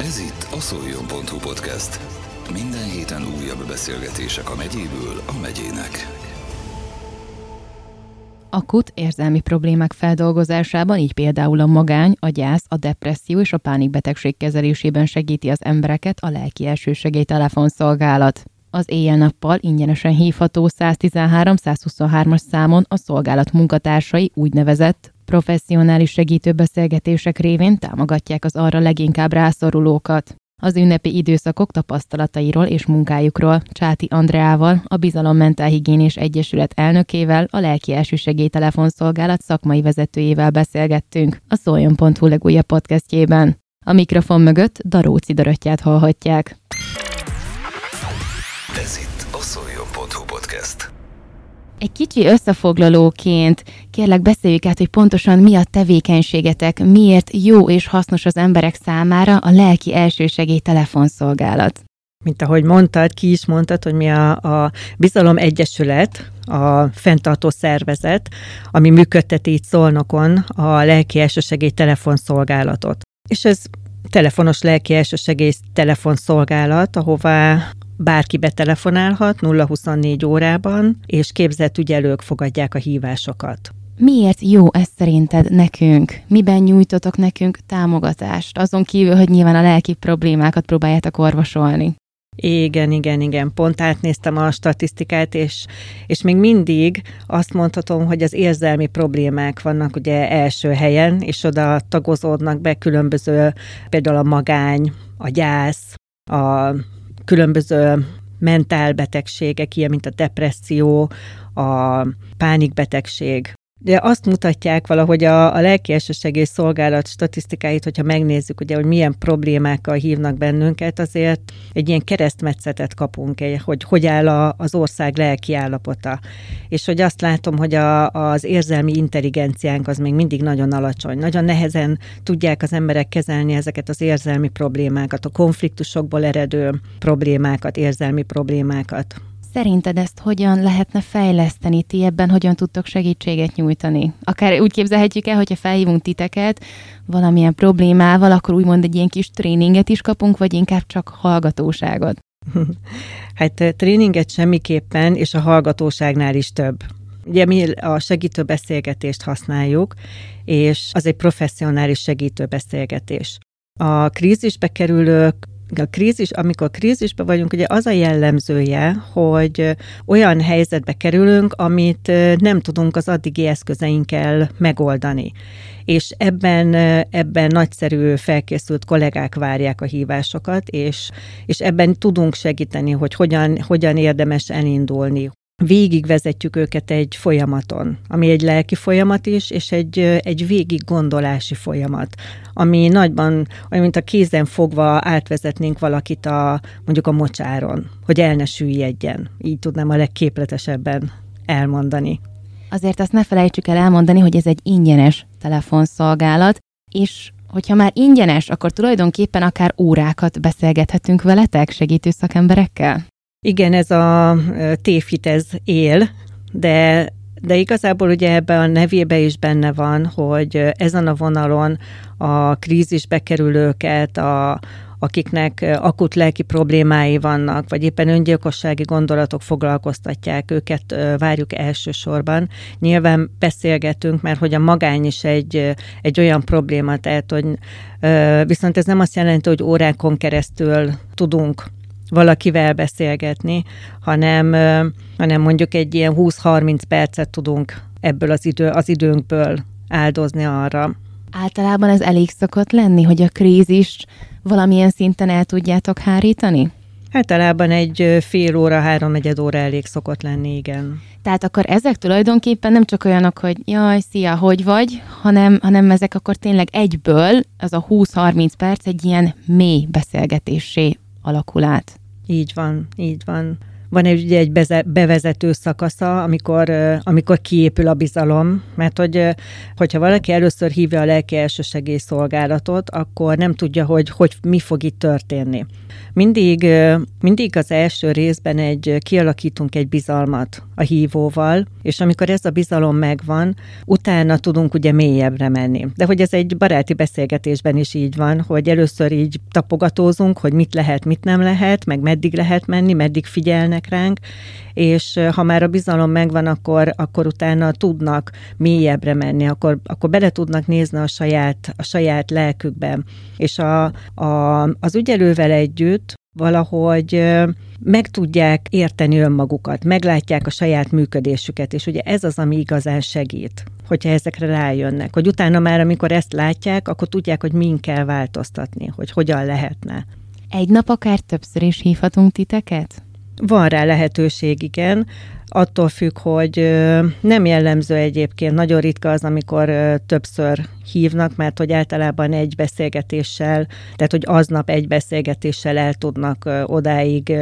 Ez itt a szoljon.hu podcast. Minden héten újabb beszélgetések a megyéből a megyének. Akut érzelmi problémák feldolgozásában, így például a magány, a gyász, a depresszió és a pánikbetegség kezelésében segíti az embereket a lelki elsősegély telefonszolgálat. Az éjjel-nappal ingyenesen hívható 113-123-as számon a szolgálat munkatársai úgynevezett professzionális segítőbeszélgetések révén támogatják az arra leginkább rászorulókat. Az ünnepi időszakok tapasztalatairól és munkájukról Csáti Andreával, a Bizalom Mentálhigiénés Egyesület elnökével, a Lelki Elsősegély Telefonszolgálat szakmai vezetőjével beszélgettünk a Szoljon.hu legújabb podcastjében. A mikrofon mögött Daróci Dorottyát hallhatják. Ez itt a szoljon.hu podcast. Egy kicsi összefoglalóként kérlek beszéljük át, hogy pontosan mi a tevékenységetek, miért jó és hasznos az emberek számára a lelki elsősegély telefonszolgálat. Mint ahogy mondtad, ki is mondtad, hogy mi a, a Bizalom Egyesület, a fenntartó szervezet, ami működteti itt Szolnokon a lelki elsősegély telefonszolgálatot. És ez telefonos lelki elsősegély telefonszolgálat, ahová bárki betelefonálhat 0-24 órában, és képzett ügyelők fogadják a hívásokat. Miért jó ez szerinted nekünk? Miben nyújtotok nekünk támogatást? Azon kívül, hogy nyilván a lelki problémákat próbáljátok orvosolni. Igen, igen, igen. Pont átnéztem a statisztikát, és, és még mindig azt mondhatom, hogy az érzelmi problémák vannak ugye első helyen, és oda tagozódnak be különböző, például a magány, a gyász, a különböző mentálbetegségek, ilyen mint a depresszió, a pánikbetegség, de azt mutatják valahogy a, a lelki szolgálat statisztikáit, hogyha megnézzük, ugye, hogy milyen problémákkal hívnak bennünket, azért egy ilyen keresztmetszetet kapunk, hogy hogy áll a, az ország lelki állapota. És hogy azt látom, hogy a, az érzelmi intelligenciánk az még mindig nagyon alacsony. Nagyon nehezen tudják az emberek kezelni ezeket az érzelmi problémákat, a konfliktusokból eredő problémákat, érzelmi problémákat. Szerinted ezt hogyan lehetne fejleszteni? Ti ebben hogyan tudtok segítséget nyújtani? Akár úgy képzelhetjük el, hogyha felhívunk titeket valamilyen problémával, akkor úgymond egy ilyen kis tréninget is kapunk, vagy inkább csak hallgatóságot? Hát tréninget semmiképpen, és a hallgatóságnál is több. Ugye mi a segítő beszélgetést használjuk, és az egy professzionális segítő beszélgetés. A krízisbe kerülők a krízis, amikor krízisben vagyunk, ugye az a jellemzője, hogy olyan helyzetbe kerülünk, amit nem tudunk az addigi eszközeinkkel megoldani. És ebben, ebben nagyszerű felkészült kollégák várják a hívásokat, és, és ebben tudunk segíteni, hogy hogyan, hogyan érdemes elindulni, végigvezetjük őket egy folyamaton, ami egy lelki folyamat is, és egy, egy végig gondolási folyamat, ami nagyban, olyan, mint a kézen fogva átvezetnénk valakit a, mondjuk a mocsáron, hogy el ne süllyedjen. Így tudnám a legképletesebben elmondani. Azért azt ne felejtsük el elmondani, hogy ez egy ingyenes telefonszolgálat, és hogyha már ingyenes, akkor tulajdonképpen akár órákat beszélgethetünk veletek segítő szakemberekkel? Igen, ez a tévhit, ez él, de de igazából ugye ebbe a nevébe is benne van, hogy ezen a vonalon a krízisbe kerülőket, a, akiknek akut lelki problémái vannak, vagy éppen öngyilkossági gondolatok foglalkoztatják, őket várjuk elsősorban. Nyilván beszélgetünk, mert hogy a magány is egy, egy olyan probléma, tehát hogy viszont ez nem azt jelenti, hogy órákon keresztül tudunk valakivel beszélgetni, hanem, hanem mondjuk egy ilyen 20-30 percet tudunk ebből az, idő, az időnkből áldozni arra. Általában ez elég szokott lenni, hogy a krízist valamilyen szinten el tudjátok hárítani? Általában egy fél óra, három negyed óra elég szokott lenni, igen. Tehát akkor ezek tulajdonképpen nem csak olyanok, hogy jaj, szia, hogy vagy, hanem, hanem ezek akkor tényleg egyből, az a 20-30 perc egy ilyen mély beszélgetésé alakul át. Így van, így van. van egy, ugye egy bevezető szakasza, amikor, amikor kiépül a bizalom, mert hogy, hogyha valaki először hívja a lelki szolgálatot, akkor nem tudja, hogy, hogy mi fog itt történni. Mindig, mindig az első részben egy kialakítunk egy bizalmat a hívóval, és amikor ez a bizalom megvan, utána tudunk ugye mélyebbre menni. De hogy ez egy baráti beszélgetésben is így van, hogy először így tapogatózunk, hogy mit lehet, mit nem lehet, meg meddig lehet menni, meddig figyelnek ránk, és ha már a bizalom megvan, akkor, akkor utána tudnak mélyebbre menni, akkor, akkor bele tudnak nézni a saját, a saját lelkükbe. És a, a, az ügyelővel együtt valahogy meg tudják érteni önmagukat, meglátják a saját működésüket, és ugye ez az, ami igazán segít, hogyha ezekre rájönnek, hogy utána már, amikor ezt látják, akkor tudják, hogy min kell változtatni, hogy hogyan lehetne. Egy nap akár többször is hívhatunk titeket? Van rá lehetőség, igen attól függ, hogy nem jellemző egyébként, nagyon ritka az, amikor többször hívnak, mert hogy általában egy beszélgetéssel, tehát hogy aznap egy beszélgetéssel el tudnak odáig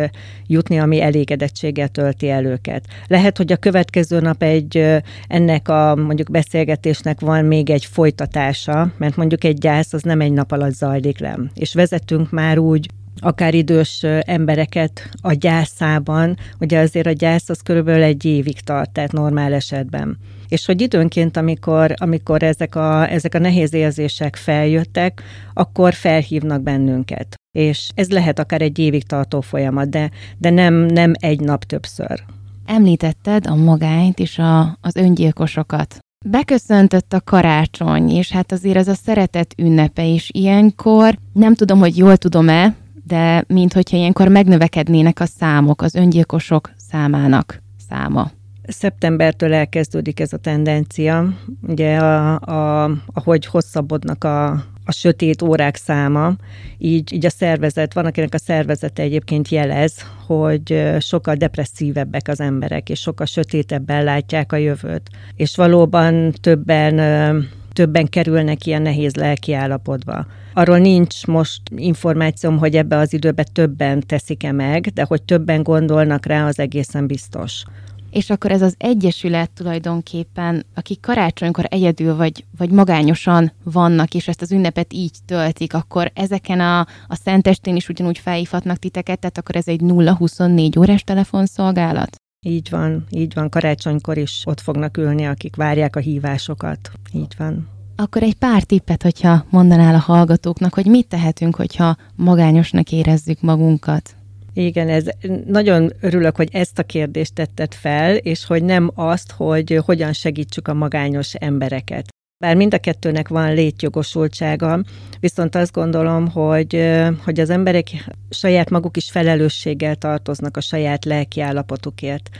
jutni, ami elégedettséggel tölti el őket. Lehet, hogy a következő nap egy ennek a mondjuk beszélgetésnek van még egy folytatása, mert mondjuk egy gyász az nem egy nap alatt zajlik le. És vezetünk már úgy akár idős embereket a gyászában, ugye azért a gyász az körülbelül egy évig tart, tehát normál esetben. És hogy időnként, amikor, amikor ezek, a, ezek a nehéz érzések feljöttek, akkor felhívnak bennünket. És ez lehet akár egy évig tartó folyamat, de, de nem, nem egy nap többször. Említetted a magányt és a, az öngyilkosokat. Beköszöntött a karácsony, és hát azért ez a szeretet ünnepe is ilyenkor. Nem tudom, hogy jól tudom-e, de minthogyha ilyenkor megnövekednének a számok, az öngyilkosok számának száma. Szeptembertől elkezdődik ez a tendencia, ugye a, a, ahogy hosszabbodnak a, a sötét órák száma, így, így a szervezet, van akinek a szervezete egyébként jelez, hogy sokkal depresszívebbek az emberek, és sokkal sötétebben látják a jövőt. És valóban többen többen kerülnek ilyen nehéz lelki állapotba. Arról nincs most információm, hogy ebbe az időbe többen teszik-e meg, de hogy többen gondolnak rá, az egészen biztos. És akkor ez az egyesület tulajdonképpen, akik karácsonykor egyedül vagy, vagy magányosan vannak, és ezt az ünnepet így töltik, akkor ezeken a, a Szentestén is ugyanúgy felhívhatnak titeket, tehát akkor ez egy 0-24 órás telefonszolgálat? Így van, így van. Karácsonykor is ott fognak ülni, akik várják a hívásokat. Így van. Akkor egy pár tippet, hogyha mondanál a hallgatóknak, hogy mit tehetünk, hogyha magányosnak érezzük magunkat. Igen, ez nagyon örülök, hogy ezt a kérdést tetted fel, és hogy nem azt, hogy hogyan segítsük a magányos embereket. Bár mind a kettőnek van létjogosultsága, viszont azt gondolom, hogy, hogy az emberek saját maguk is felelősséggel tartoznak a saját lelki állapotukért.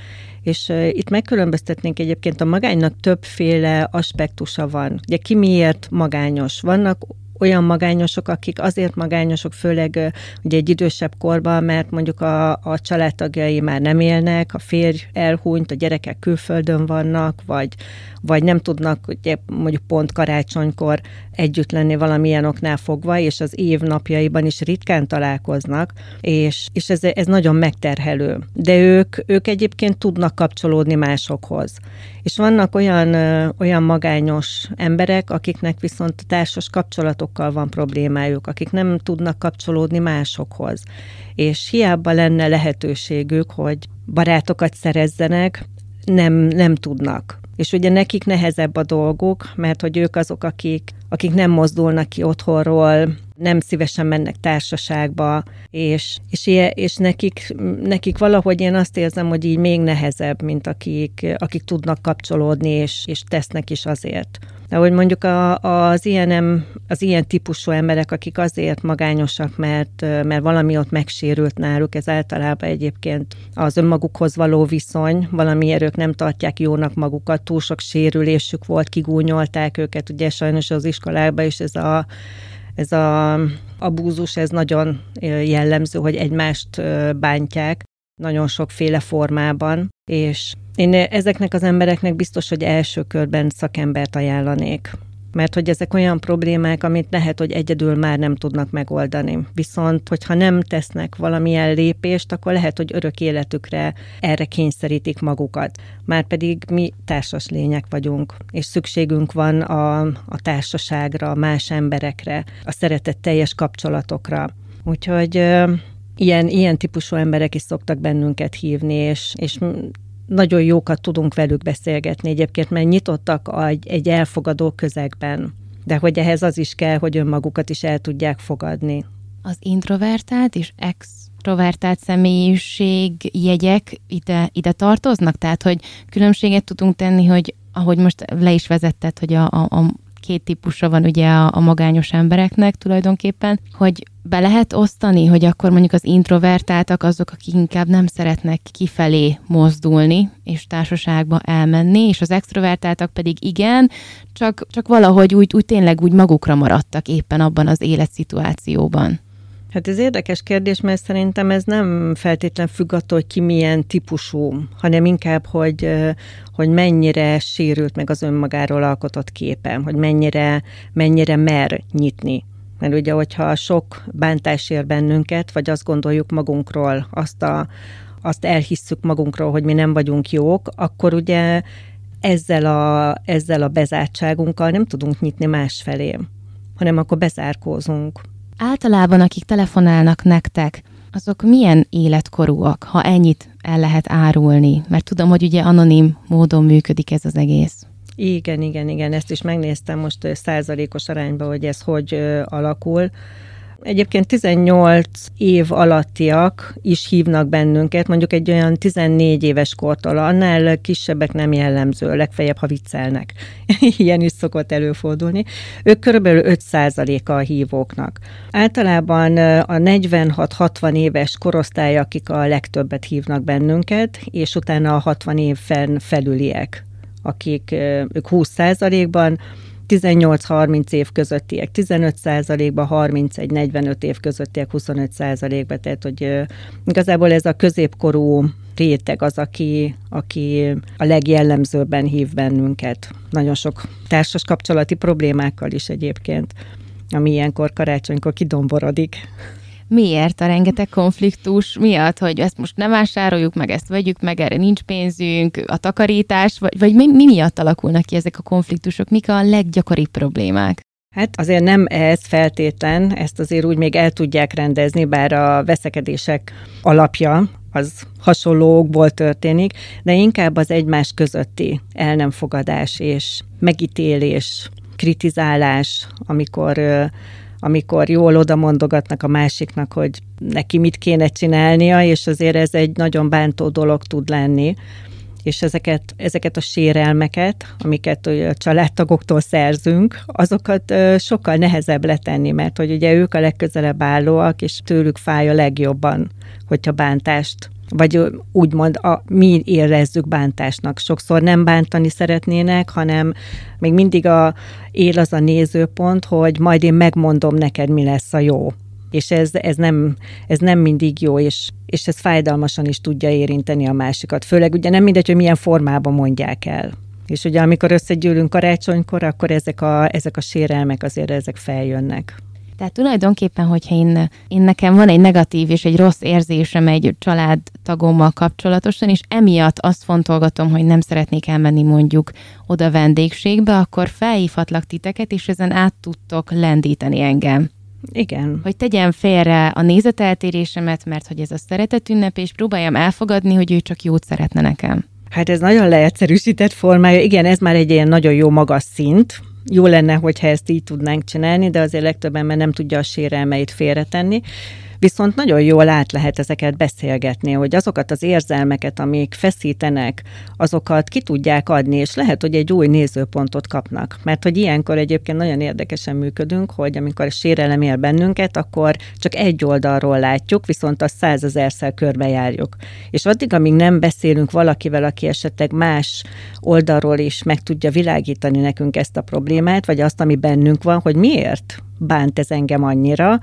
És itt megkülönböztetnénk egyébként a magánynak többféle aspektusa van. Ugye ki miért magányos? Vannak olyan magányosok, akik azért magányosok, főleg ugye egy idősebb korban, mert mondjuk a, a családtagjai már nem élnek, a férj elhunyt, a gyerekek külföldön vannak, vagy, vagy nem tudnak ugye, mondjuk pont karácsonykor együtt lenni valamilyen oknál fogva, és az év napjaiban is ritkán találkoznak, és, és ez, ez nagyon megterhelő. De ők, ők egyébként tudnak kapcsolódni másokhoz. És vannak olyan, olyan magányos emberek, akiknek viszont társas kapcsolatokkal van problémájuk, akik nem tudnak kapcsolódni másokhoz. És hiába lenne lehetőségük, hogy barátokat szerezzenek, nem, nem tudnak. És ugye nekik nehezebb a dolgok, mert hogy ők azok, akik, akik nem mozdulnak ki otthonról, nem szívesen mennek társaságba, és, és, és nekik, nekik valahogy én azt érzem, hogy így még nehezebb, mint akik, akik tudnak kapcsolódni, és, és tesznek is azért. De hogy mondjuk a, az, ilyen, az ilyen típusú emberek, akik azért magányosak, mert, mert valami ott megsérült náluk, ez általában egyébként az önmagukhoz való viszony, valami ők nem tartják jónak magukat, túl sok sérülésük volt, kigúnyolták őket, ugye sajnos az iskolában is ez a ez a abúzus, ez nagyon jellemző, hogy egymást bántják nagyon sokféle formában, és én ezeknek az embereknek biztos, hogy első körben szakembert ajánlanék mert hogy ezek olyan problémák, amit lehet, hogy egyedül már nem tudnak megoldani. Viszont, hogyha nem tesznek valamilyen lépést, akkor lehet, hogy örök életükre erre kényszerítik magukat. Márpedig mi társas lények vagyunk, és szükségünk van a, a társaságra, más emberekre, a szeretett teljes kapcsolatokra. Úgyhogy ilyen, ilyen típusú emberek is szoktak bennünket hívni, és, és nagyon jókat tudunk velük beszélgetni egyébként, mert nyitottak egy, egy elfogadó közegben. De hogy ehhez az is kell, hogy önmagukat is el tudják fogadni. Az introvertált és extrovertált személyiség jegyek ide, ide tartoznak? Tehát, hogy különbséget tudunk tenni, hogy ahogy most le is vezetted, hogy a, a, a két típusa van ugye a, a magányos embereknek tulajdonképpen, hogy be lehet osztani, hogy akkor mondjuk az introvertáltak azok, akik inkább nem szeretnek kifelé mozdulni és társaságba elmenni, és az extrovertáltak pedig igen, csak, csak valahogy úgy, úgy tényleg úgy magukra maradtak éppen abban az életszituációban. Hát ez érdekes kérdés, mert szerintem ez nem feltétlen függ attól, hogy ki milyen típusú, hanem inkább, hogy, hogy mennyire sérült meg az önmagáról alkotott képem, hogy mennyire, mennyire mer nyitni. Mert ugye, hogyha sok bántás ér bennünket, vagy azt gondoljuk magunkról, azt, a, azt elhisszük magunkról, hogy mi nem vagyunk jók, akkor ugye ezzel a, ezzel a bezártságunkkal nem tudunk nyitni másfelé, hanem akkor bezárkózunk. Általában, akik telefonálnak nektek, azok milyen életkorúak, ha ennyit el lehet árulni? Mert tudom, hogy ugye anonim módon működik ez az egész. Igen, igen, igen, ezt is megnéztem most százalékos arányban, hogy ez hogy alakul. Egyébként 18 év alattiak is hívnak bennünket, mondjuk egy olyan 14 éves kortól, annál kisebbek nem jellemző, legfeljebb, ha viccelnek. Ilyen is szokott előfordulni. Ők körülbelül 5%-a a hívóknak. Általában a 46-60 éves korosztály, akik a legtöbbet hívnak bennünket, és utána a 60 év felüliek, akik ők 20%-ban, 18-30 év közöttiek 15 százalékban, 31-45 év közöttiek 25 százalékban, tehát hogy igazából ez a középkorú réteg az, aki, aki a legjellemzőbben hív bennünket. Nagyon sok társas kapcsolati problémákkal is egyébként, ami ilyenkor karácsonykor kidomborodik. Miért a rengeteg konfliktus miatt, hogy ezt most nem vásároljuk meg, ezt vegyük meg, erre nincs pénzünk, a takarítás, vagy, vagy mi, mi miatt alakulnak ki ezek a konfliktusok, mik a leggyakoribb problémák? Hát azért nem ez feltétlen, ezt azért úgy még el tudják rendezni, bár a veszekedések alapja az hasonlókból történik, de inkább az egymás közötti el nem fogadás és megítélés, kritizálás, amikor amikor jól oda mondogatnak a másiknak, hogy neki mit kéne csinálnia, és azért ez egy nagyon bántó dolog tud lenni. És ezeket, ezeket a sérelmeket, amiket a családtagoktól szerzünk, azokat sokkal nehezebb letenni, mert hogy ugye ők a legközelebb állóak, és tőlük fáj a legjobban, hogyha bántást vagy úgymond a, mi érezzük bántásnak. Sokszor nem bántani szeretnének, hanem még mindig a, él az a nézőpont, hogy majd én megmondom neked, mi lesz a jó. És ez, ez, nem, ez nem mindig jó, és, és ez fájdalmasan is tudja érinteni a másikat. Főleg ugye nem mindegy, hogy milyen formában mondják el. És ugye amikor összegyűlünk karácsonykor, akkor ezek a, ezek a sérelmek azért ezek feljönnek. Tehát tulajdonképpen, hogyha én, én nekem van egy negatív és egy rossz érzésem egy családtagommal kapcsolatosan, és emiatt azt fontolgatom, hogy nem szeretnék elmenni mondjuk oda vendégségbe, akkor felhívhatlak titeket, és ezen át tudtok lendíteni engem. Igen. Hogy tegyem félre a nézeteltérésemet, mert hogy ez a szeretet ünnep, és próbáljam elfogadni, hogy ő csak jót szeretne nekem. Hát ez nagyon leegyszerűsített formája. Igen, ez már egy ilyen nagyon jó magas szint, jó lenne, hogyha ezt így tudnánk csinálni, de azért legtöbb ember nem tudja a sérelmeit félretenni. Viszont nagyon jól át lehet ezeket beszélgetni, hogy azokat az érzelmeket, amik feszítenek, azokat ki tudják adni, és lehet, hogy egy új nézőpontot kapnak. Mert hogy ilyenkor egyébként nagyon érdekesen működünk, hogy amikor a sérelem ér bennünket, akkor csak egy oldalról látjuk, viszont azt százezerszer körbejárjuk. És addig, amíg nem beszélünk valakivel, aki esetleg más oldalról is meg tudja világítani nekünk ezt a problémát, vagy azt, ami bennünk van, hogy miért bánt ez engem annyira,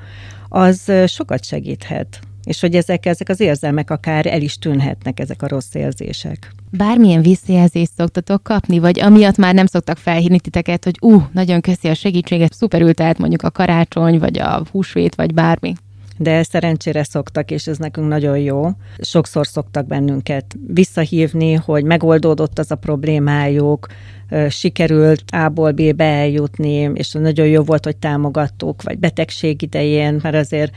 az sokat segíthet. és hogy ezek, ezek az érzelmek akár el is tűnhetnek, ezek a rossz érzések. Bármilyen visszajelzést szoktatok kapni, vagy amiatt már nem szoktak felhívni titeket, hogy ú, uh, nagyon köszi a segítséget, szuperül tehát mondjuk a karácsony, vagy a húsvét, vagy bármi de szerencsére szoktak, és ez nekünk nagyon jó. Sokszor szoktak bennünket visszahívni, hogy megoldódott az a problémájuk, sikerült A-ból B-be eljutni, és nagyon jó volt, hogy támogattuk, vagy betegség idején, mert azért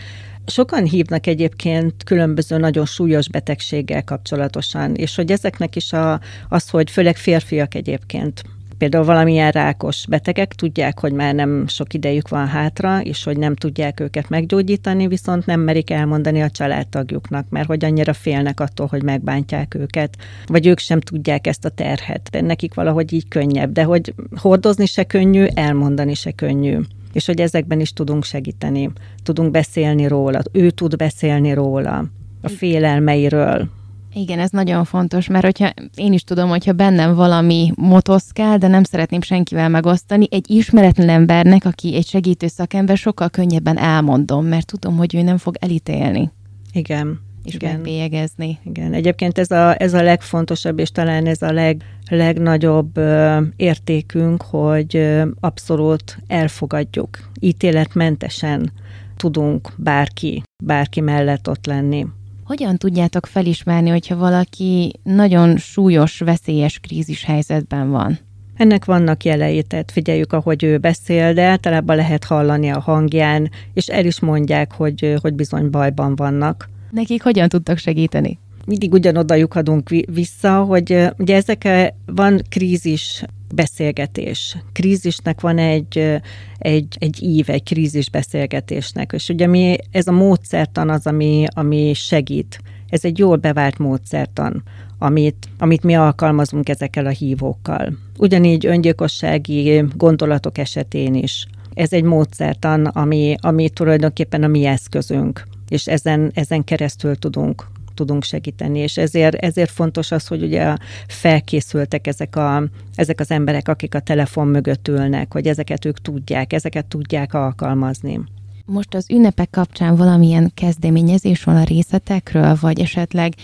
Sokan hívnak egyébként különböző nagyon súlyos betegséggel kapcsolatosan, és hogy ezeknek is a, az, hogy főleg férfiak egyébként például valamilyen rákos betegek tudják, hogy már nem sok idejük van hátra, és hogy nem tudják őket meggyógyítani, viszont nem merik elmondani a családtagjuknak, mert hogy annyira félnek attól, hogy megbántják őket, vagy ők sem tudják ezt a terhet. De nekik valahogy így könnyebb, de hogy hordozni se könnyű, elmondani se könnyű. És hogy ezekben is tudunk segíteni. Tudunk beszélni róla, ő tud beszélni róla, a félelmeiről, igen, ez nagyon fontos, mert hogyha én is tudom, hogyha bennem valami motoszkál, de nem szeretném senkivel megosztani, egy ismeretlen embernek, aki egy segítő szakember, sokkal könnyebben elmondom, mert tudom, hogy ő nem fog elítélni. Igen. És igen. megbélyegezni. Igen. Egyébként ez a, ez a legfontosabb, és talán ez a leg, legnagyobb ö, értékünk, hogy ö, abszolút elfogadjuk, ítéletmentesen tudunk bárki, bárki mellett ott lenni. Hogyan tudjátok felismerni, hogyha valaki nagyon súlyos, veszélyes krízis helyzetben van? Ennek vannak jelei, tehát figyeljük, ahogy ő beszél, de általában lehet hallani a hangján, és el is mondják, hogy, hogy bizony bajban vannak. Nekik hogyan tudtak segíteni? Mindig ugyanoda lyukadunk vissza, hogy ugye ezek van krízis beszélgetés. Krízisnek van egy, egy, egy ív, egy krízis beszélgetésnek, és ugye mi, ez a módszertan az, ami, ami segít. Ez egy jól bevált módszertan, amit, amit mi alkalmazunk ezekkel a hívókkal. Ugyanígy öngyilkossági gondolatok esetén is. Ez egy módszertan, ami, ami tulajdonképpen a mi eszközünk, és ezen, ezen keresztül tudunk tudunk segíteni, és ezért, ezért fontos az, hogy ugye felkészültek ezek, a, ezek az emberek, akik a telefon mögött ülnek, hogy ezeket ők tudják, ezeket tudják alkalmazni. Most az ünnepek kapcsán valamilyen kezdeményezés van a részletekről, vagy esetleg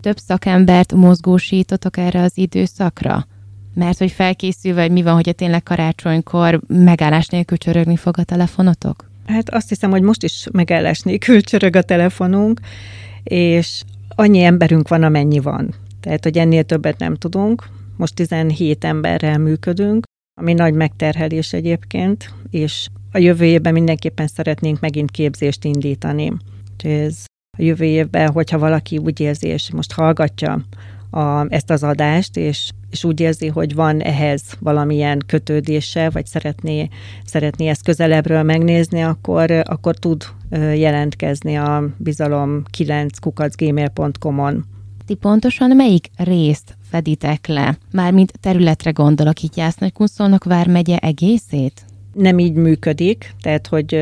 több szakembert mozgósítotok erre az időszakra? Mert hogy felkészülve, vagy mi van, hogyha tényleg karácsonykor megállás nélkül csörögni fog a telefonotok? Hát azt hiszem, hogy most is megállás nélkül csörög a telefonunk, és annyi emberünk van, amennyi van. Tehát, hogy ennél többet nem tudunk. Most 17 emberrel működünk, ami nagy megterhelés egyébként, és a jövő évben mindenképpen szeretnénk megint képzést indítani. Úgyhogy ez a jövő évben, hogyha valaki úgy érzi, és most hallgatja a, ezt az adást, és, és úgy érzi, hogy van ehhez valamilyen kötődése, vagy szeretné, szeretné ezt közelebbről megnézni, akkor, akkor tud jelentkezni a bizalom 9 kukacgmail.com-on. Ti pontosan melyik részt feditek le? Mármint területre gondolok, itt Jász-Nagykunszolnok vármegye egészét? Nem így működik, tehát hogy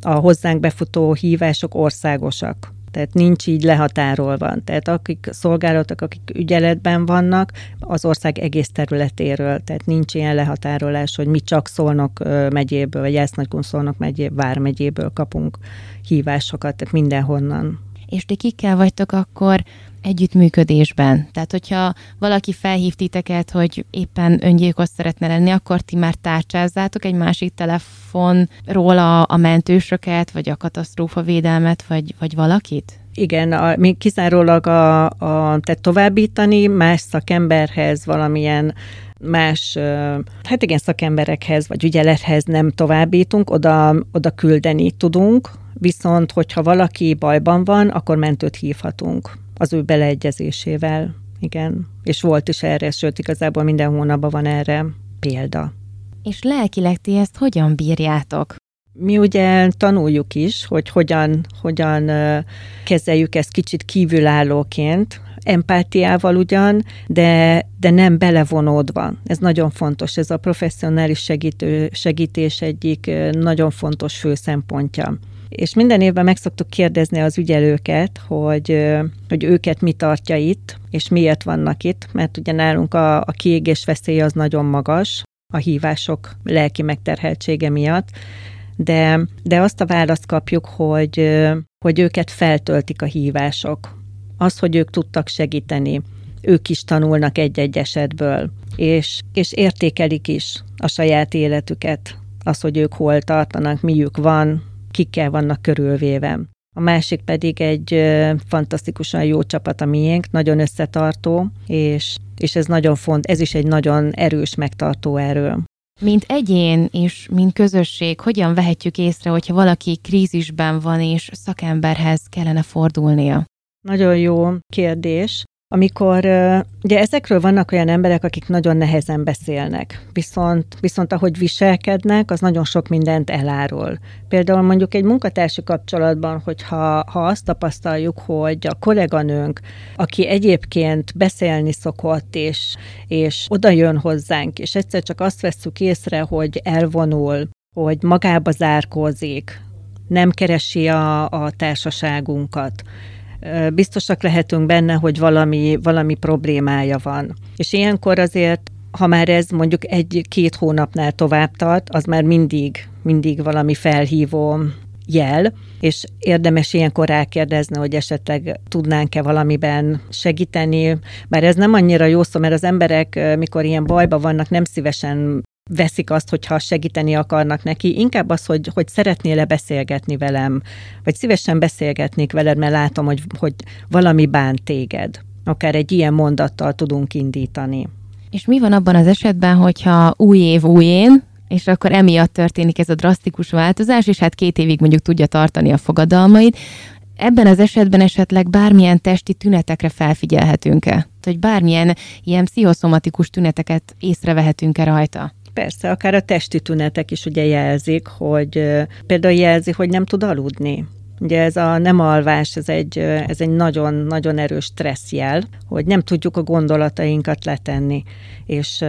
a hozzánk befutó hívások országosak tehát nincs így lehatárolva. Tehát akik szolgálatok, akik ügyeletben vannak, az ország egész területéről, tehát nincs ilyen lehatárolás, hogy mi csak szólnak megyéből, vagy Jász-Nagykun szólnak megyéből, Vármegyéből kapunk hívásokat, tehát mindenhonnan. És ti kikkel vagytok akkor együttműködésben. Tehát, hogyha valaki felhív titeket, hogy éppen öngyilkos szeretne lenni, akkor ti már tárcsázzátok egy másik telefonról a, a mentősöket, vagy a katasztrófa védelmet, vagy, vagy valakit? Igen, a, mi kizárólag a, a, tehát továbbítani más szakemberhez valamilyen más, hát igen, szakemberekhez vagy ügyelethez nem továbbítunk, oda, oda küldeni tudunk, viszont hogyha valaki bajban van, akkor mentőt hívhatunk az ő beleegyezésével. Igen, és volt is erre, sőt igazából minden hónapban van erre példa. És lelkileg ti ezt hogyan bírjátok? Mi ugye tanuljuk is, hogy hogyan, hogyan kezeljük ezt kicsit kívülállóként, empátiával ugyan, de, de nem belevonódva. Ez nagyon fontos, ez a professzionális segítő, segítés egyik nagyon fontos fő szempontja. És minden évben meg szoktuk kérdezni az ügyelőket, hogy, hogy őket mi tartja itt, és miért vannak itt, mert ugye nálunk a, a kiégés veszély az nagyon magas, a hívások lelki megterheltsége miatt, de, de azt a választ kapjuk, hogy hogy őket feltöltik a hívások. Az, hogy ők tudtak segíteni, ők is tanulnak egy-egy esetből, és, és értékelik is a saját életüket, az, hogy ők hol tartanak, miük van, kikkel vannak körülvéve. A másik pedig egy fantasztikusan jó csapat a miénk, nagyon összetartó, és, és ez nagyon font, ez is egy nagyon erős megtartó erő. Mint egyén és mint közösség, hogyan vehetjük észre, hogyha valaki krízisben van és szakemberhez kellene fordulnia? Nagyon jó kérdés amikor ugye ezekről vannak olyan emberek, akik nagyon nehezen beszélnek, viszont, viszont ahogy viselkednek, az nagyon sok mindent elárul. Például mondjuk egy munkatársi kapcsolatban, hogyha ha azt tapasztaljuk, hogy a kolléganőnk, aki egyébként beszélni szokott, és, és oda jön hozzánk, és egyszer csak azt vesszük észre, hogy elvonul, hogy magába zárkózik, nem keresi a, a társaságunkat, biztosak lehetünk benne, hogy valami, valami problémája van. És ilyenkor azért ha már ez mondjuk egy-két hónapnál tovább tart, az már mindig, mindig valami felhívó jel, és érdemes ilyenkor rákérdezni, hogy esetleg tudnánk-e valamiben segíteni, bár ez nem annyira jó szó, mert az emberek, mikor ilyen bajba vannak, nem szívesen veszik azt, hogyha segíteni akarnak neki, inkább az, hogy, hogy szeretnél-e beszélgetni velem, vagy szívesen beszélgetnék veled, mert látom, hogy, hogy valami bánt téged. Akár egy ilyen mondattal tudunk indítani. És mi van abban az esetben, hogyha új év, új én, és akkor emiatt történik ez a drasztikus változás, és hát két évig mondjuk tudja tartani a fogadalmait, ebben az esetben esetleg bármilyen testi tünetekre felfigyelhetünk-e? Hogy bármilyen ilyen pszichoszomatikus tüneteket észrevehetünk-e rajta? Persze, akár a testi tünetek is ugye jelzik, hogy például jelzi, hogy nem tud aludni. Ugye ez a nem alvás, ez egy, ez egy nagyon-nagyon erős stresszjel, hogy nem tudjuk a gondolatainkat letenni, és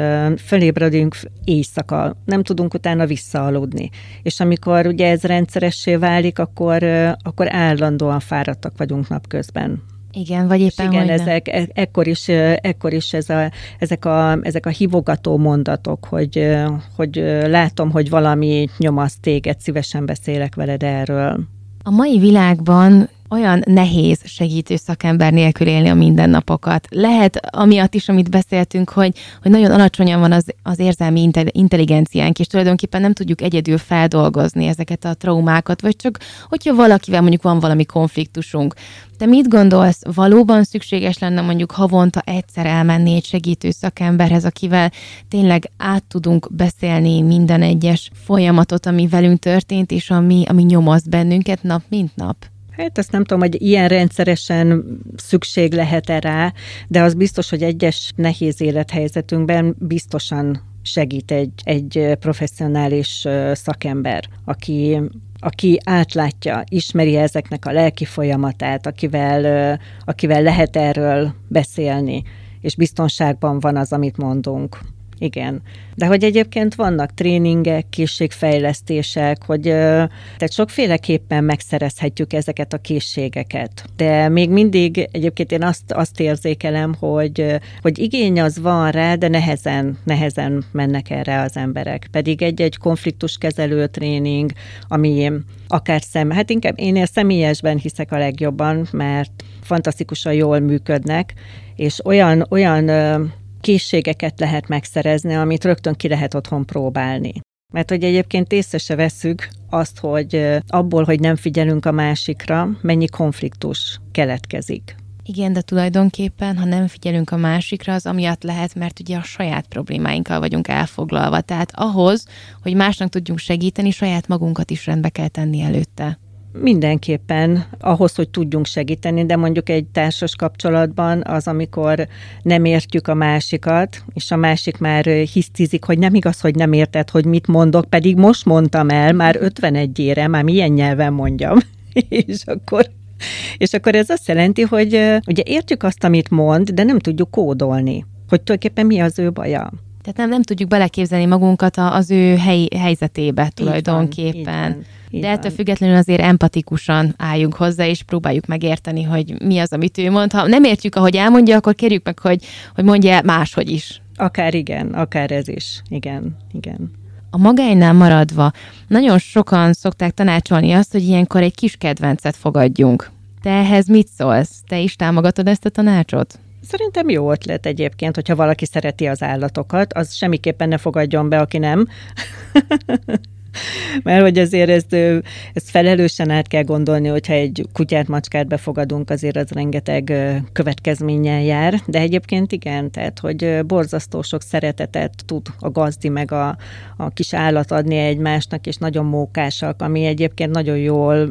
fölébredünk éjszaka, nem tudunk utána visszaaludni. És amikor ugye ez rendszeressé válik, akkor, akkor állandóan fáradtak vagyunk napközben. Igen, vagy éppen, igen, ezek, e, ekkor is, ekkor is ez a, ezek, a, ezek a hívogató mondatok, hogy, hogy látom, hogy valami nyomaszt téged, szívesen beszélek veled erről. A mai világban olyan nehéz segítő szakember nélkül élni a mindennapokat. Lehet amiatt is, amit beszéltünk, hogy, hogy nagyon alacsonyan van az, az érzelmi intelligenciánk, és tulajdonképpen nem tudjuk egyedül feldolgozni ezeket a traumákat, vagy csak, hogyha valakivel mondjuk van valami konfliktusunk. Te mit gondolsz, valóban szükséges lenne mondjuk havonta egyszer elmenni egy segítő szakemberhez, akivel tényleg át tudunk beszélni minden egyes folyamatot, ami velünk történt, és ami, ami nyomaszt bennünket nap mint nap? Hát azt nem tudom, hogy ilyen rendszeresen szükség lehet-e rá, de az biztos, hogy egyes nehéz élethelyzetünkben biztosan segít egy, egy professzionális szakember, aki, aki átlátja, ismeri ezeknek a lelki folyamatát, akivel, akivel lehet erről beszélni, és biztonságban van az, amit mondunk igen. De hogy egyébként vannak tréningek, készségfejlesztések, hogy tehát sokféleképpen megszerezhetjük ezeket a készségeket. De még mindig egyébként én azt, azt érzékelem, hogy, hogy igény az van rá, de nehezen, nehezen mennek erre az emberek. Pedig egy-egy konfliktuskezelő tréning, ami akár szem, hát inkább én személyesben hiszek a legjobban, mert fantasztikusan jól működnek, és olyan, olyan készségeket lehet megszerezni, amit rögtön ki lehet otthon próbálni. Mert hogy egyébként észre se veszük azt, hogy abból, hogy nem figyelünk a másikra, mennyi konfliktus keletkezik. Igen, de tulajdonképpen, ha nem figyelünk a másikra, az amiatt lehet, mert ugye a saját problémáinkkal vagyunk elfoglalva. Tehát ahhoz, hogy másnak tudjunk segíteni, saját magunkat is rendbe kell tenni előtte. Mindenképpen ahhoz, hogy tudjunk segíteni, de mondjuk egy társas kapcsolatban az, amikor nem értjük a másikat, és a másik már hisztizik, hogy nem igaz, hogy nem érted, hogy mit mondok, pedig most mondtam el, már 51 ére, már milyen nyelven mondjam. és akkor és akkor ez azt jelenti, hogy ugye értjük azt, amit mond, de nem tudjuk kódolni, hogy tulajdonképpen mi az ő baja. Tehát nem, nem tudjuk beleképzelni magunkat az ő hely, helyzetébe tulajdonképpen. Így van, így van. Így De ettől függetlenül azért empatikusan álljunk hozzá, és próbáljuk megérteni, hogy mi az, amit ő mond. Ha nem értjük, ahogy elmondja, akkor kérjük meg, hogy, hogy mondja máshogy is. Akár igen, akár ez is. Igen, igen. A magánynál maradva, nagyon sokan szokták tanácsolni azt, hogy ilyenkor egy kis kedvencet fogadjunk. Te ehhez mit szólsz? Te is támogatod ezt a tanácsot? Szerintem jó ötlet egyébként, hogyha valaki szereti az állatokat, az semmiképpen ne fogadjon be, aki nem. Mert hogy azért ezt, ezt felelősen át kell gondolni, hogyha egy kutyát, macskát befogadunk, azért az rengeteg következménnyel jár. De egyébként igen, tehát hogy borzasztó sok szeretetet tud a gazdi meg a, a kis állat adni egymásnak, és nagyon mókásak, ami egyébként nagyon jól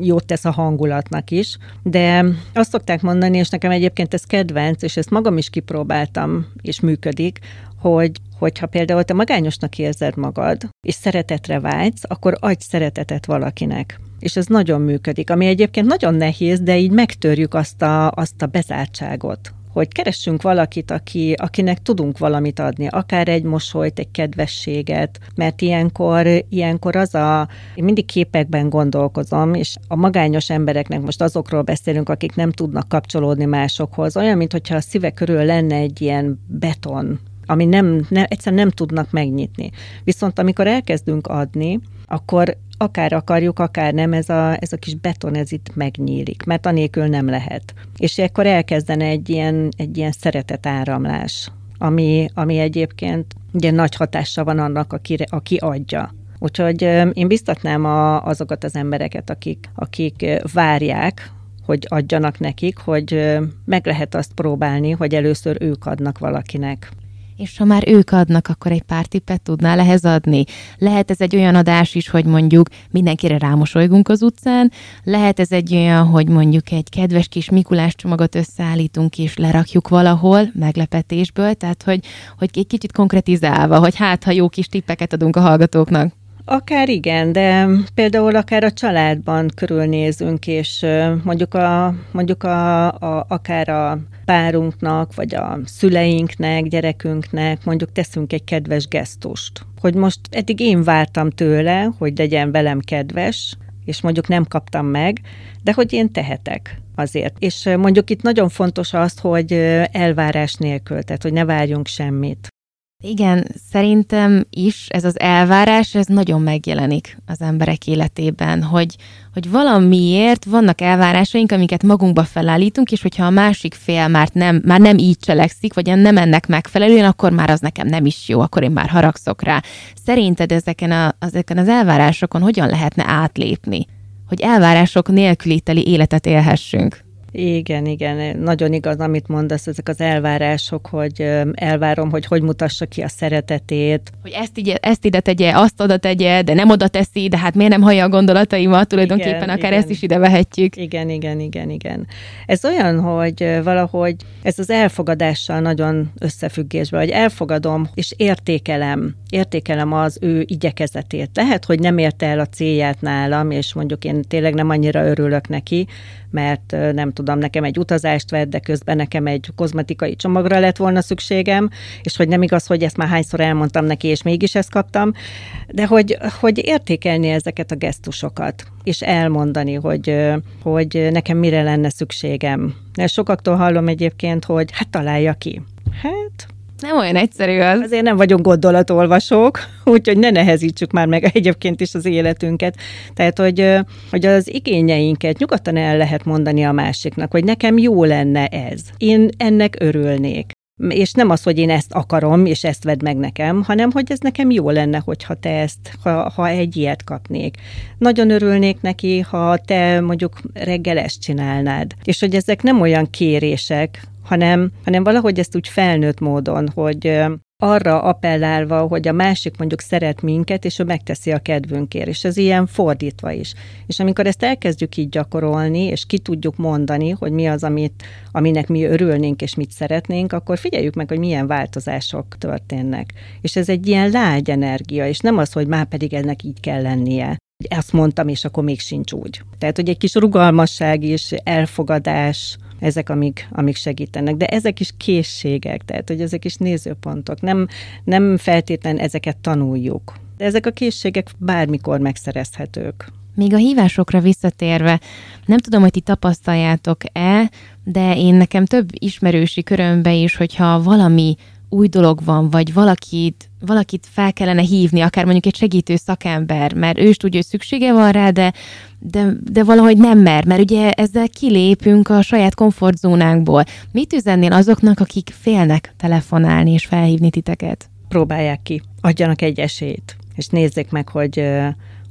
jót tesz a hangulatnak is. De azt szokták mondani, és nekem egyébként ez kedvenc, és ezt magam is kipróbáltam, és működik, hogy hogyha például te magányosnak érzed magad, és szeretetre vágysz, akkor adj szeretetet valakinek. És ez nagyon működik, ami egyébként nagyon nehéz, de így megtörjük azt a, azt a bezártságot, hogy keressünk valakit, aki, akinek tudunk valamit adni, akár egy mosolyt, egy kedvességet, mert ilyenkor, ilyenkor az a, én mindig képekben gondolkozom, és a magányos embereknek most azokról beszélünk, akik nem tudnak kapcsolódni másokhoz, olyan, mintha a szíve körül lenne egy ilyen beton ami nem, nem, egyszerűen nem tudnak megnyitni. Viszont amikor elkezdünk adni, akkor akár akarjuk, akár nem, ez a, ez a kis beton, ez itt megnyílik, mert anélkül nem lehet. És akkor elkezdene egy ilyen, egy ilyen szeretet áramlás, ami, ami egyébként ugye nagy hatása van annak, aki, aki adja. Úgyhogy én biztatnám a, azokat az embereket, akik, akik várják, hogy adjanak nekik, hogy meg lehet azt próbálni, hogy először ők adnak valakinek. És ha már ők adnak, akkor egy pár tippet tudnál ehhez adni. Lehet ez egy olyan adás is, hogy mondjuk mindenkire rámosolygunk az utcán, lehet ez egy olyan, hogy mondjuk egy kedves kis Mikulás csomagot összeállítunk és lerakjuk valahol meglepetésből, tehát hogy, hogy egy kicsit konkretizálva, hogy hát, ha jó kis tippeket adunk a hallgatóknak. Akár igen, de például akár a családban körülnézünk, és mondjuk, a, mondjuk a, a, akár a párunknak, vagy a szüleinknek, gyerekünknek mondjuk teszünk egy kedves gesztust. Hogy most eddig én vártam tőle, hogy legyen velem kedves, és mondjuk nem kaptam meg, de hogy én tehetek azért. És mondjuk itt nagyon fontos az, hogy elvárás nélkül, tehát hogy ne várjunk semmit. Igen, szerintem is ez az elvárás, ez nagyon megjelenik az emberek életében, hogy, hogy valamiért vannak elvárásaink, amiket magunkba felállítunk, és hogyha a másik fél már nem, már nem így cselekszik, vagy nem ennek megfelelően, akkor már az nekem nem is jó, akkor én már haragszok rá. Szerinted ezeken, a, ezeken az elvárásokon hogyan lehetne átlépni? Hogy elvárások nélküliteli életet élhessünk? Igen, igen, nagyon igaz, amit mondasz, ezek az elvárások, hogy elvárom, hogy hogy mutassa ki a szeretetét. Hogy ezt, így, ezt ide tegye, azt oda tegye, de nem oda teszi, de hát miért nem hallja a gondolataimat, tulajdonképpen igen, akár igen. ezt is ide vehetjük. Igen, igen, igen, igen. Ez olyan, hogy valahogy ez az elfogadással nagyon összefüggésben, hogy elfogadom és értékelem, értékelem az ő igyekezetét. Lehet, hogy nem érte el a célját nálam, és mondjuk én tényleg nem annyira örülök neki, mert nem tudom, nekem egy utazást vett, de közben nekem egy kozmetikai csomagra lett volna szükségem, és hogy nem igaz, hogy ezt már hányszor elmondtam neki, és mégis ezt kaptam, de hogy, hogy értékelni ezeket a gesztusokat, és elmondani, hogy, hogy nekem mire lenne szükségem. Sokaktól hallom egyébként, hogy hát találja ki. Hát, nem olyan egyszerű az. Azért nem vagyunk gondolatolvasók, úgyhogy ne nehezítsük már meg egyébként is az életünket. Tehát, hogy, hogy az igényeinket nyugodtan el lehet mondani a másiknak, hogy nekem jó lenne ez. Én ennek örülnék. És nem az, hogy én ezt akarom, és ezt vedd meg nekem, hanem hogy ez nekem jó lenne, hogyha te ezt, ha, ha egy ilyet kapnék. Nagyon örülnék neki, ha te mondjuk reggel ezt csinálnád. És hogy ezek nem olyan kérések, hanem, hanem valahogy ezt úgy felnőtt módon, hogy arra appellálva, hogy a másik mondjuk szeret minket, és ő megteszi a kedvünkért, és ez ilyen fordítva is. És amikor ezt elkezdjük így gyakorolni, és ki tudjuk mondani, hogy mi az, amit, aminek mi örülnénk, és mit szeretnénk, akkor figyeljük meg, hogy milyen változások történnek. És ez egy ilyen lágy energia, és nem az, hogy már pedig ennek így kell lennie ezt mondtam, és akkor még sincs úgy. Tehát, hogy egy kis rugalmasság is, elfogadás, ezek, amik, amik segítenek. De ezek is készségek, tehát hogy ezek is nézőpontok. Nem, nem feltétlen ezeket tanuljuk. De ezek a készségek bármikor megszerezhetők. Még a hívásokra visszatérve, nem tudom, hogy ti tapasztaljátok-e, de én nekem több ismerősi körömbe is, hogyha valami új dolog van, vagy valakit, valakit fel kellene hívni, akár mondjuk egy segítő szakember, mert ő is tudja, hogy szüksége van rá, de, de, de valahogy nem mer, mert ugye ezzel kilépünk a saját komfortzónánkból. Mit üzennél azoknak, akik félnek telefonálni és felhívni titeket? Próbálják ki, adjanak egy esélyt, és nézzék meg, hogy,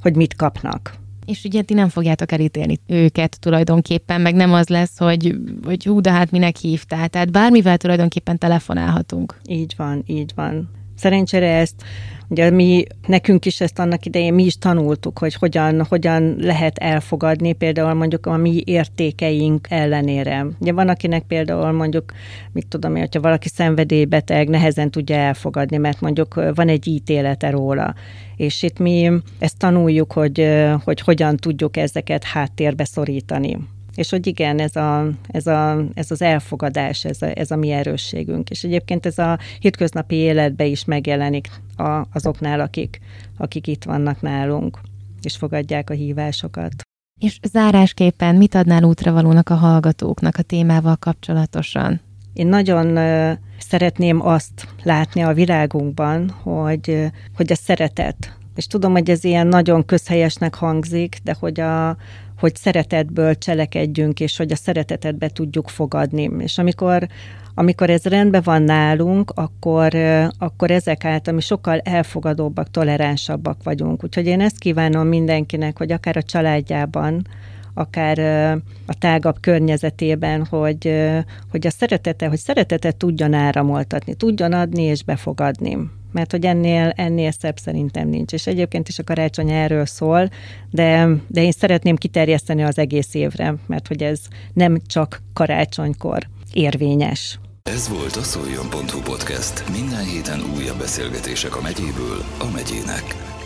hogy mit kapnak és ugye ti nem fogjátok elítélni őket tulajdonképpen, meg nem az lesz, hogy, hogy hú, de hát minek hívtál. Tehát bármivel tulajdonképpen telefonálhatunk. Így van, így van. Szerencsére ezt, ugye mi, nekünk is ezt annak idején mi is tanultuk, hogy hogyan, hogyan lehet elfogadni például mondjuk a mi értékeink ellenére. Ugye van, akinek például mondjuk, mit tudom én, hogyha valaki szenvedélybeteg, nehezen tudja elfogadni, mert mondjuk van egy ítélete róla. És itt mi ezt tanuljuk, hogy, hogy hogyan tudjuk ezeket háttérbe szorítani és hogy igen, ez, a, ez, a, ez az elfogadás, ez a, ez a mi erősségünk. És egyébként ez a hétköznapi életbe is megjelenik a, azoknál, akik, akik itt vannak nálunk, és fogadják a hívásokat. És zárásképpen mit adnál útravalónak a hallgatóknak a témával kapcsolatosan? Én nagyon szeretném azt látni a világunkban, hogy, hogy a szeretet, és tudom, hogy ez ilyen nagyon közhelyesnek hangzik, de hogy a, hogy szeretetből cselekedjünk, és hogy a szeretetet be tudjuk fogadni. És amikor, amikor ez rendben van nálunk, akkor, akkor ezek által mi sokkal elfogadóbbak, toleránsabbak vagyunk. Úgyhogy én ezt kívánom mindenkinek, hogy akár a családjában, akár a tágabb környezetében, hogy, hogy a szeretete, hogy szeretetet tudjon áramoltatni, tudjon adni és befogadni mert hogy ennél, ennél szebb szerintem nincs. És egyébként is a karácsony erről szól, de, de én szeretném kiterjeszteni az egész évre, mert hogy ez nem csak karácsonykor érvényes. Ez volt a szoljon.hu podcast. Minden héten újabb beszélgetések a megyéből a megyének.